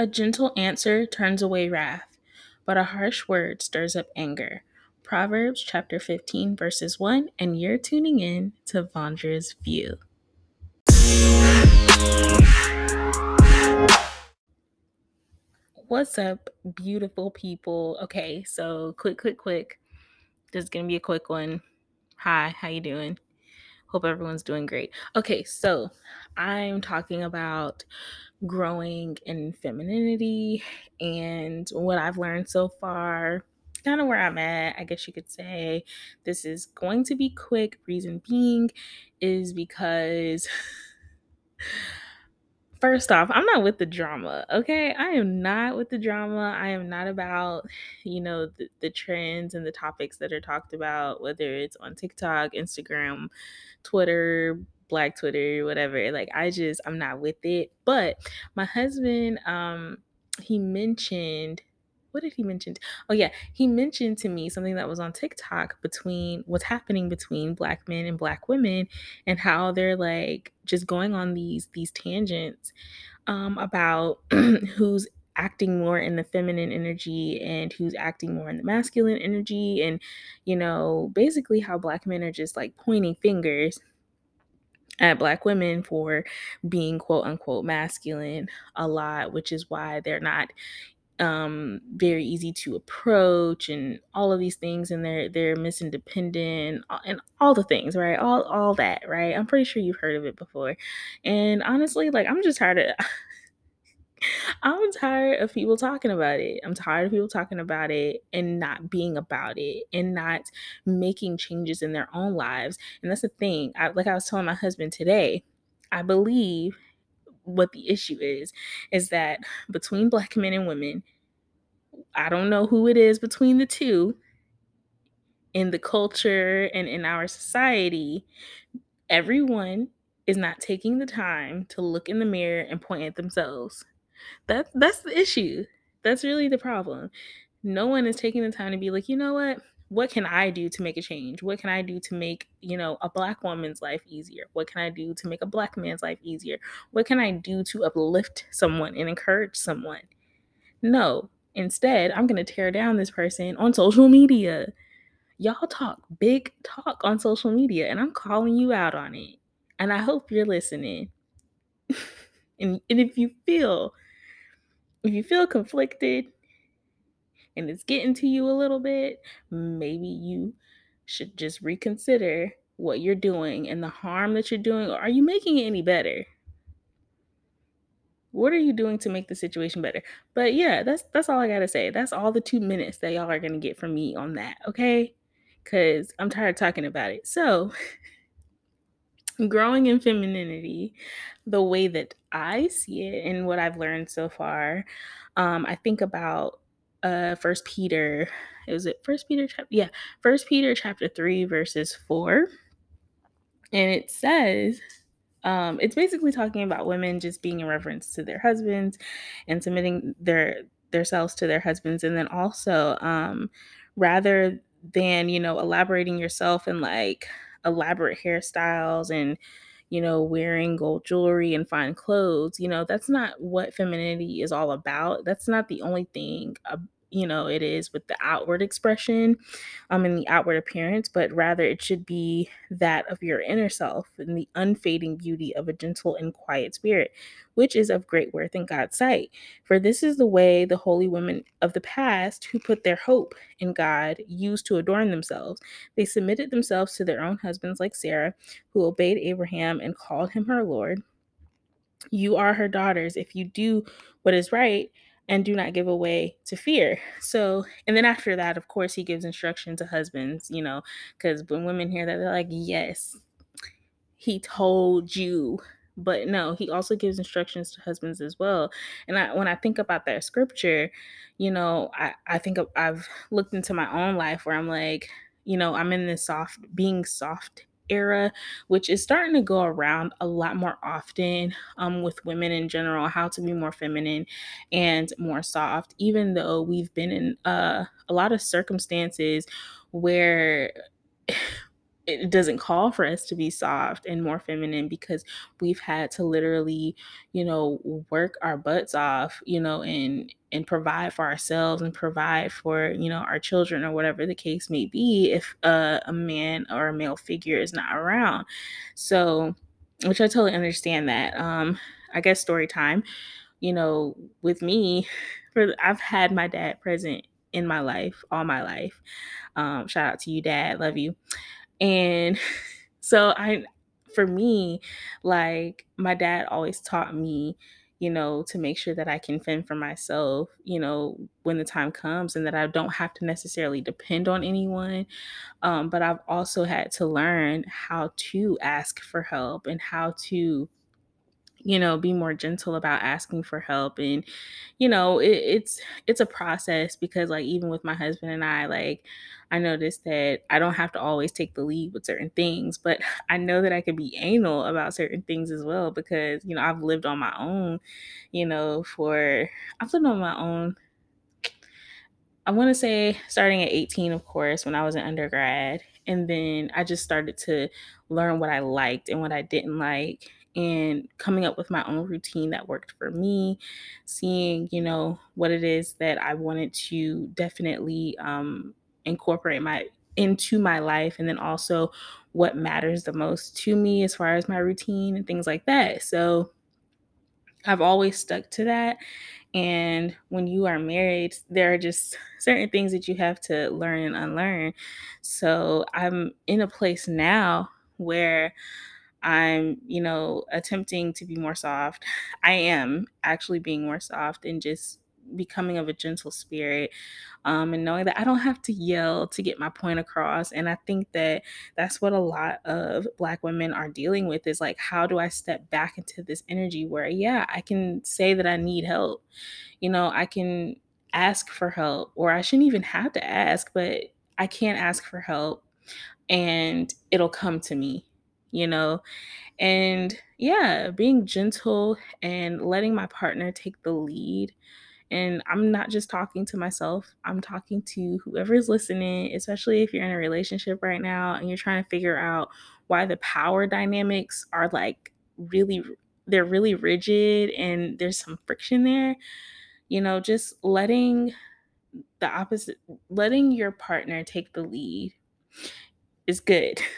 A gentle answer turns away wrath, but a harsh word stirs up anger. Proverbs chapter 15, verses 1, and you're tuning in to Vondra's View. What's up, beautiful people? Okay, so quick, quick, quick. This is gonna be a quick one. Hi, how you doing? Hope everyone's doing great. Okay, so I'm talking about growing in femininity and what I've learned so far, kind of where I'm at, I guess you could say. This is going to be quick. Reason being is because First off, I'm not with the drama, okay? I am not with the drama. I am not about, you know, the, the trends and the topics that are talked about, whether it's on TikTok, Instagram, Twitter, Black Twitter, whatever. Like, I just, I'm not with it. But my husband, um, he mentioned what did he mention? Oh yeah, he mentioned to me something that was on TikTok between what's happening between black men and black women and how they're like just going on these these tangents um, about who's acting more in the feminine energy and who's acting more in the masculine energy and you know basically how black men are just like pointing fingers at black women for being quote unquote masculine a lot which is why they're not um, very easy to approach and all of these things and they're they're miss independent and all the things right? All all that right? I'm pretty sure you've heard of it before. And honestly like i'm just tired of i'm tired of people talking about it. I'm tired of people talking about it and not being about it and not making changes in their own lives. And that's the thing. I, like i was telling my husband today i believe what the issue is is that between black men and women i don't know who it is between the two in the culture and in our society everyone is not taking the time to look in the mirror and point at themselves. That that's the issue. That's really the problem. No one is taking the time to be like you know what what can I do to make a change? What can I do to make, you know, a black woman's life easier? What can I do to make a black man's life easier? What can I do to uplift someone and encourage someone? No. Instead, I'm going to tear down this person on social media. Y'all talk big talk on social media, and I'm calling you out on it. And I hope you're listening. and, and if you feel if you feel conflicted and it's getting to you a little bit, maybe you should just reconsider what you're doing and the harm that you're doing. Are you making it any better? What are you doing to make the situation better? But yeah, that's that's all I gotta say. That's all the two minutes that y'all are gonna get from me on that, okay? Cause I'm tired of talking about it. So growing in femininity, the way that I see it and what I've learned so far, um, I think about uh first peter is it first peter chapter yeah first peter chapter 3 verses 4 and it says um it's basically talking about women just being in reference to their husbands and submitting their themselves to their husbands. And then also um rather than you know elaborating yourself in like elaborate hairstyles and you know, wearing gold jewelry and fine clothes. You know, that's not what femininity is all about. That's not the only thing, uh, you know, it is with the outward expression um, and the outward appearance, but rather it should be that of your inner self and the unfading beauty of a gentle and quiet spirit, which is of great worth in God's sight. For this is the way the holy women of the past who put their hope in God used to adorn themselves. They submitted themselves to their own husbands, like Sarah, who obeyed Abraham and called him her Lord. You are her daughters if you do what is right and do not give away to fear. So, and then after that, of course, he gives instruction to husbands, you know, because when women hear that, they're like, yes, he told you. But no, he also gives instructions to husbands as well. And I, when I think about that scripture, you know, I, I think I've looked into my own life where I'm like, you know, I'm in this soft, being soft era, which is starting to go around a lot more often um, with women in general, how to be more feminine and more soft, even though we've been in uh, a lot of circumstances where it doesn't call for us to be soft and more feminine because we've had to literally, you know, work our butts off, you know, and and provide for ourselves and provide for, you know, our children or whatever the case may be if uh, a man or a male figure is not around. So, which I totally understand that. Um I guess story time, you know, with me for I've had my dad present in my life all my life. Um shout out to you dad, love you and so I for me, like my dad always taught me, you know, to make sure that I can fend for myself, you know, when the time comes and that I don't have to necessarily depend on anyone. Um, but I've also had to learn how to ask for help and how to you know be more gentle about asking for help and you know it, it's it's a process because like even with my husband and i like i noticed that i don't have to always take the lead with certain things but i know that i can be anal about certain things as well because you know i've lived on my own you know for i've lived on my own I want to say starting at 18, of course, when I was an undergrad. And then I just started to learn what I liked and what I didn't like and coming up with my own routine that worked for me, seeing, you know, what it is that I wanted to definitely um, incorporate my into my life and then also what matters the most to me as far as my routine and things like that. So I've always stuck to that and when you are married, there are just certain things that you have to learn and unlearn. So I'm in a place now where I'm, you know, attempting to be more soft. I am actually being more soft and just becoming of a gentle spirit um, and knowing that I don't have to yell to get my point across. And I think that that's what a lot of Black women are dealing with is like, how do I step back into this energy where, yeah, I can say that I need help? You know, I can ask for help, or I shouldn't even have to ask, but I can't ask for help and it'll come to me, you know? And yeah, being gentle and letting my partner take the lead and I'm not just talking to myself, I'm talking to whoever's listening, especially if you're in a relationship right now and you're trying to figure out why the power dynamics are like really, they're really rigid and there's some friction there. You know, just letting the opposite, letting your partner take the lead is good.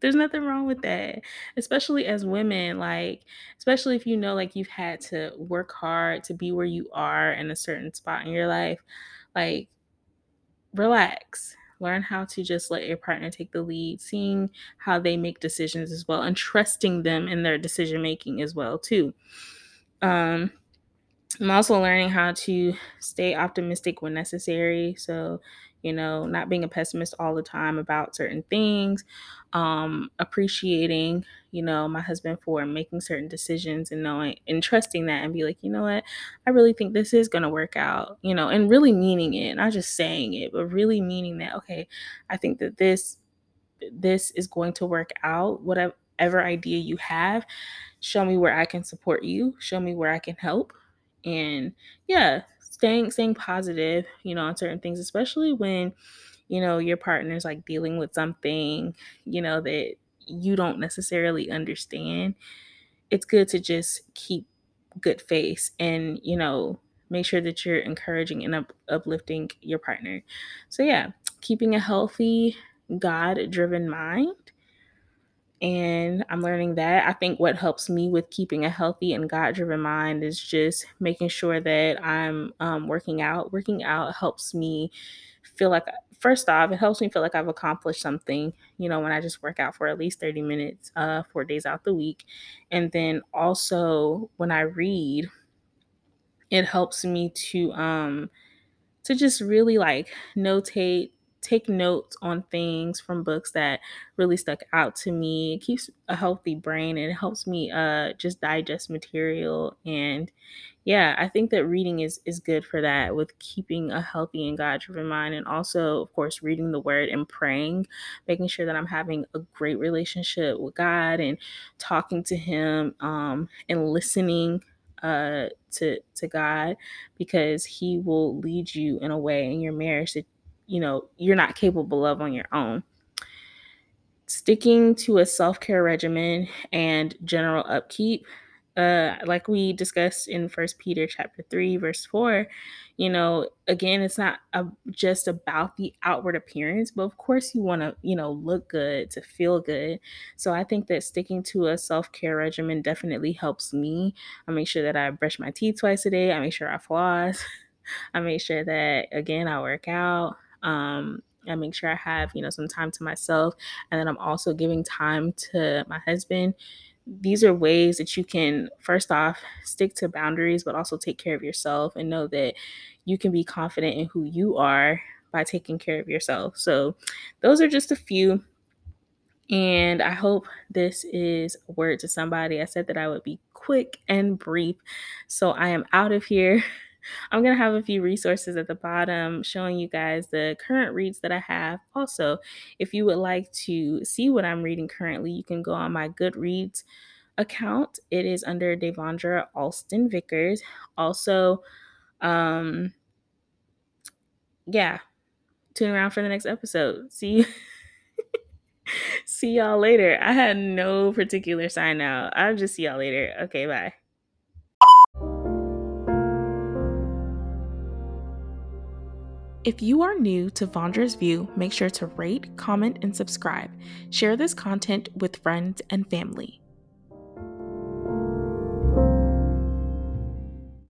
there's nothing wrong with that especially as women like especially if you know like you've had to work hard to be where you are in a certain spot in your life like relax learn how to just let your partner take the lead seeing how they make decisions as well and trusting them in their decision making as well too um I'm also learning how to stay optimistic when necessary. So, you know, not being a pessimist all the time about certain things, um, appreciating, you know, my husband for making certain decisions and knowing and trusting that and be like, you know what, I really think this is going to work out, you know, and really meaning it, not just saying it, but really meaning that, okay, I think that this this is going to work out. Whatever idea you have show me where i can support you show me where i can help and yeah staying staying positive you know on certain things especially when you know your partner's like dealing with something you know that you don't necessarily understand it's good to just keep good face and you know make sure that you're encouraging and up- uplifting your partner. So yeah keeping a healthy god driven mind and I'm learning that. I think what helps me with keeping a healthy and God driven mind is just making sure that I'm um, working out. Working out helps me feel like, first off, it helps me feel like I've accomplished something, you know, when I just work out for at least 30 minutes, uh, four days out the week. And then also when I read, it helps me to, um, to just really like notate take notes on things from books that really stuck out to me. It keeps a healthy brain and it helps me uh just digest material and yeah, I think that reading is is good for that with keeping a healthy and God-driven mind and also of course reading the word and praying, making sure that I'm having a great relationship with God and talking to him um and listening uh to to God because he will lead you in a way in your marriage that you know you're not capable of on your own. Sticking to a self care regimen and general upkeep uh like we discussed in first peter chapter 3 verse 4 you know again it's not a, just about the outward appearance but of course you want to you know look good to feel good. So i think that sticking to a self-care regimen definitely helps me. I make sure that i brush my teeth twice a day. I make sure i floss. I make sure that again i work out um I make sure I have, you know, some time to myself. And then I'm also giving time to my husband. These are ways that you can first off stick to boundaries but also take care of yourself and know that you can be confident in who you are by taking care of yourself. So those are just a few and i hope this is a word to somebody. I said that i would be quick and brief so i am out of here I'm going to have a few resources at the bottom showing you guys the current reads that I have. Also, if you would like to see what I'm reading currently, you can go on my Goodreads account. It is under Devondra Alston Vickers. Also, um, yeah, tune around for the next episode. See you. see y'all later. I had no particular sign out. I'll just see y'all later. Okay, bye. If you are new to Vondra's View, make sure to rate, comment, and subscribe. Share this content with friends and family.